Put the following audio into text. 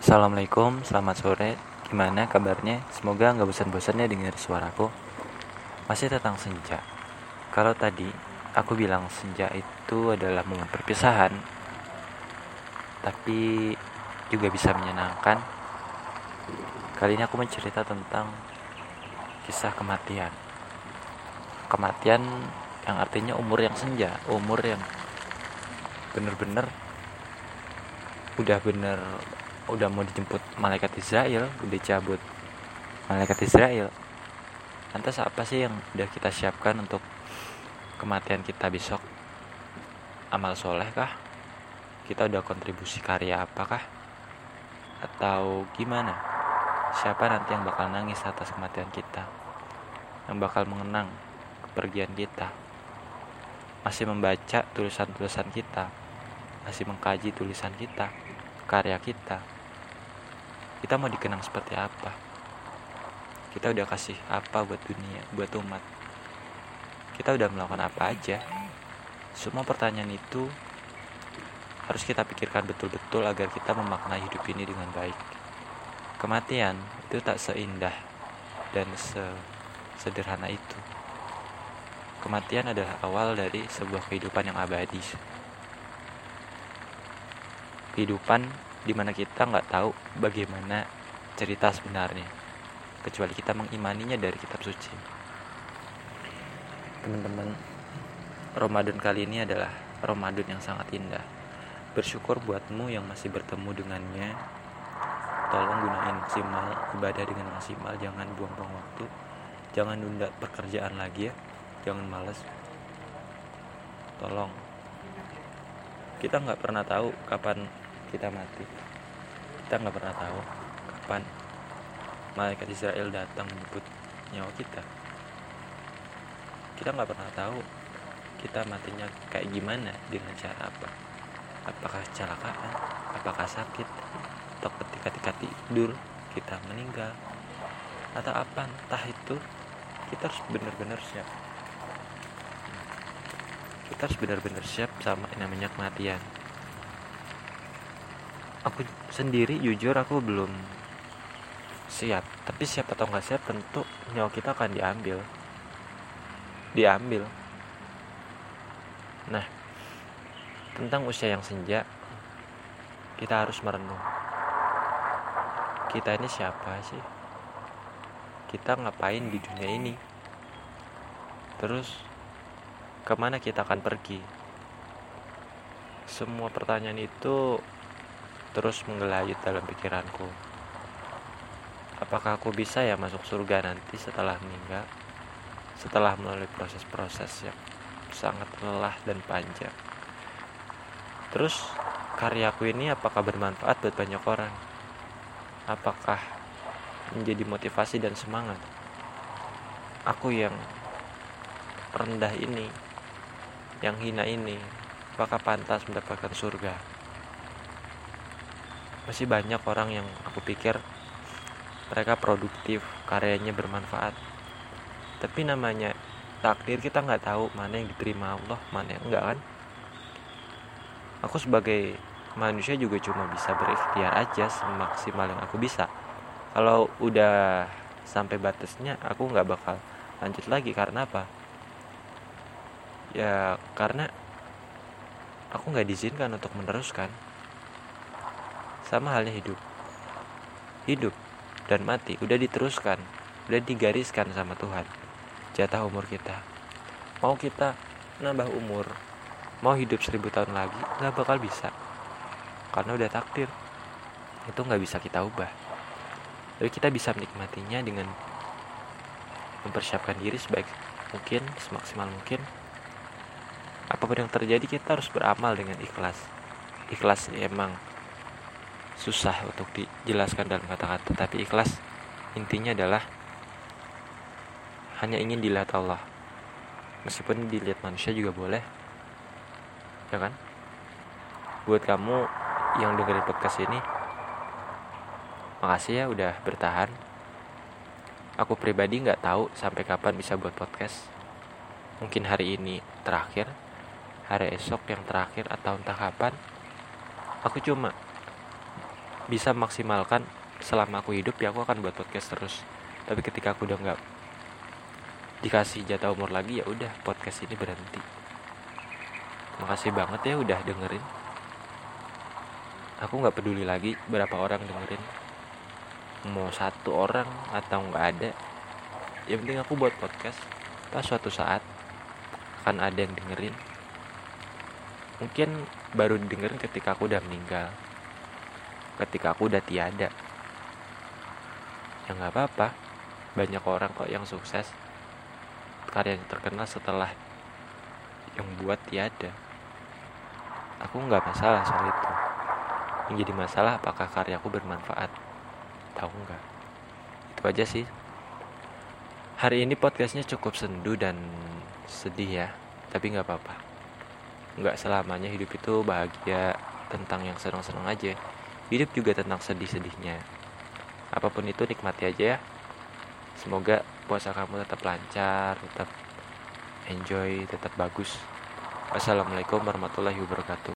Assalamualaikum, selamat sore. Gimana kabarnya? Semoga nggak bosan-bosannya dengar suaraku. Masih tentang senja. Kalau tadi aku bilang senja itu adalah momen perpisahan, tapi juga bisa menyenangkan. Kali ini aku mencerita tentang kisah kematian. Kematian yang artinya umur yang senja, umur yang bener-bener udah bener udah mau dijemput malaikat Israel udah cabut malaikat Israel. Lantas apa sih yang udah kita siapkan untuk kematian kita besok? Amal soleh kah kita udah kontribusi karya apakah? Atau gimana? Siapa nanti yang bakal nangis atas kematian kita? Yang bakal mengenang kepergian kita? Masih membaca tulisan-tulisan kita? Masih mengkaji tulisan kita karya kita. Kita mau dikenang seperti apa? Kita udah kasih apa buat dunia buat umat? Kita udah melakukan apa aja? Semua pertanyaan itu harus kita pikirkan betul-betul agar kita memaknai hidup ini dengan baik. Kematian itu tak seindah dan sederhana itu. Kematian adalah awal dari sebuah kehidupan yang abadi kehidupan di mana kita nggak tahu bagaimana cerita sebenarnya kecuali kita mengimaninya dari kitab suci. Teman-teman Ramadan kali ini adalah Ramadan yang sangat indah. Bersyukur buatmu yang masih bertemu dengannya. Tolong gunain maksimal ibadah dengan maksimal jangan buang-buang waktu. Jangan nunda pekerjaan lagi ya jangan males. Tolong. Kita nggak pernah tahu kapan kita mati. Kita nggak pernah tahu kapan malaikat Israel datang menjemput nyawa kita. Kita nggak pernah tahu kita matinya kayak gimana dengan cara apa. Apakah kecelakaan apakah sakit atau ketika ketika tidur kita meninggal atau apa entah itu kita harus benar-benar siap. Kita harus benar-benar siap sama yang namanya kematian aku sendiri jujur aku belum siap. Tapi siap atau nggak siap tentu nyawa kita akan diambil. Diambil. Nah tentang usia yang senja kita harus merenung. Kita ini siapa sih? Kita ngapain di dunia ini? Terus ke mana kita akan pergi? Semua pertanyaan itu terus menggelayut dalam pikiranku. Apakah aku bisa ya masuk surga nanti setelah meninggal? Setelah melalui proses-proses yang sangat lelah dan panjang. Terus karyaku ini apakah bermanfaat buat banyak orang? Apakah menjadi motivasi dan semangat? Aku yang rendah ini, yang hina ini, apakah pantas mendapatkan surga? Masih banyak orang yang aku pikir mereka produktif karyanya bermanfaat. Tapi namanya takdir kita nggak tahu mana yang diterima Allah mana yang enggak kan? Aku sebagai manusia juga cuma bisa berikhtiar aja semaksimal yang aku bisa. Kalau udah sampai batasnya aku nggak bakal lanjut lagi. Karena apa? Ya karena aku nggak diizinkan untuk meneruskan sama halnya hidup. Hidup dan mati udah diteruskan udah digariskan sama Tuhan jatah umur kita. Mau kita nambah umur mau hidup seribu tahun lagi nggak bakal bisa. Karena udah takdir itu nggak bisa kita ubah. Tapi kita bisa menikmatinya dengan mempersiapkan diri sebaik mungkin semaksimal mungkin. Apa pun yang terjadi kita harus beramal dengan ikhlas. Ikhlas emang susah untuk dijelaskan dalam kata-kata tapi ikhlas intinya adalah hanya ingin dilihat Allah. Meskipun dilihat manusia juga boleh ya kan? Buat kamu yang dengerin podcast ini makasih ya udah bertahan. Aku pribadi nggak tahu sampai kapan bisa buat podcast. Mungkin hari ini terakhir hari esok yang terakhir atau entah kapan. Aku cuma bisa maksimalkan selama aku hidup ya aku akan buat podcast terus. Tapi ketika aku udah nggak dikasih jatah umur lagi ya udah podcast ini berhenti. Makasih banget ya udah dengerin. Aku nggak peduli lagi berapa orang dengerin. Mau satu orang atau nggak ada yang penting aku buat podcast. Pas suatu saat akan ada yang dengerin. Mungkin baru dengerin ketika aku udah meninggal ketika aku udah tiada. Ya nggak apa-apa. Banyak orang kok yang sukses. Karya yang terkenal setelah yang buat tiada. Aku nggak masalah soal itu. Yang jadi masalah apakah karyaku bermanfaat? Tahu nggak? Itu aja sih. Hari ini podcastnya cukup sendu dan sedih ya tapi nggak apa-apa. Nggak selamanya hidup itu bahagia tentang yang senang-senang aja hidup juga tentang sedih-sedihnya. Apa pun itu nikmati aja ya. Semoga puasa kamu tetap lancar tetap enjoy tetap bagus. Wassalamualaikum warahmatullahi wabarakatuh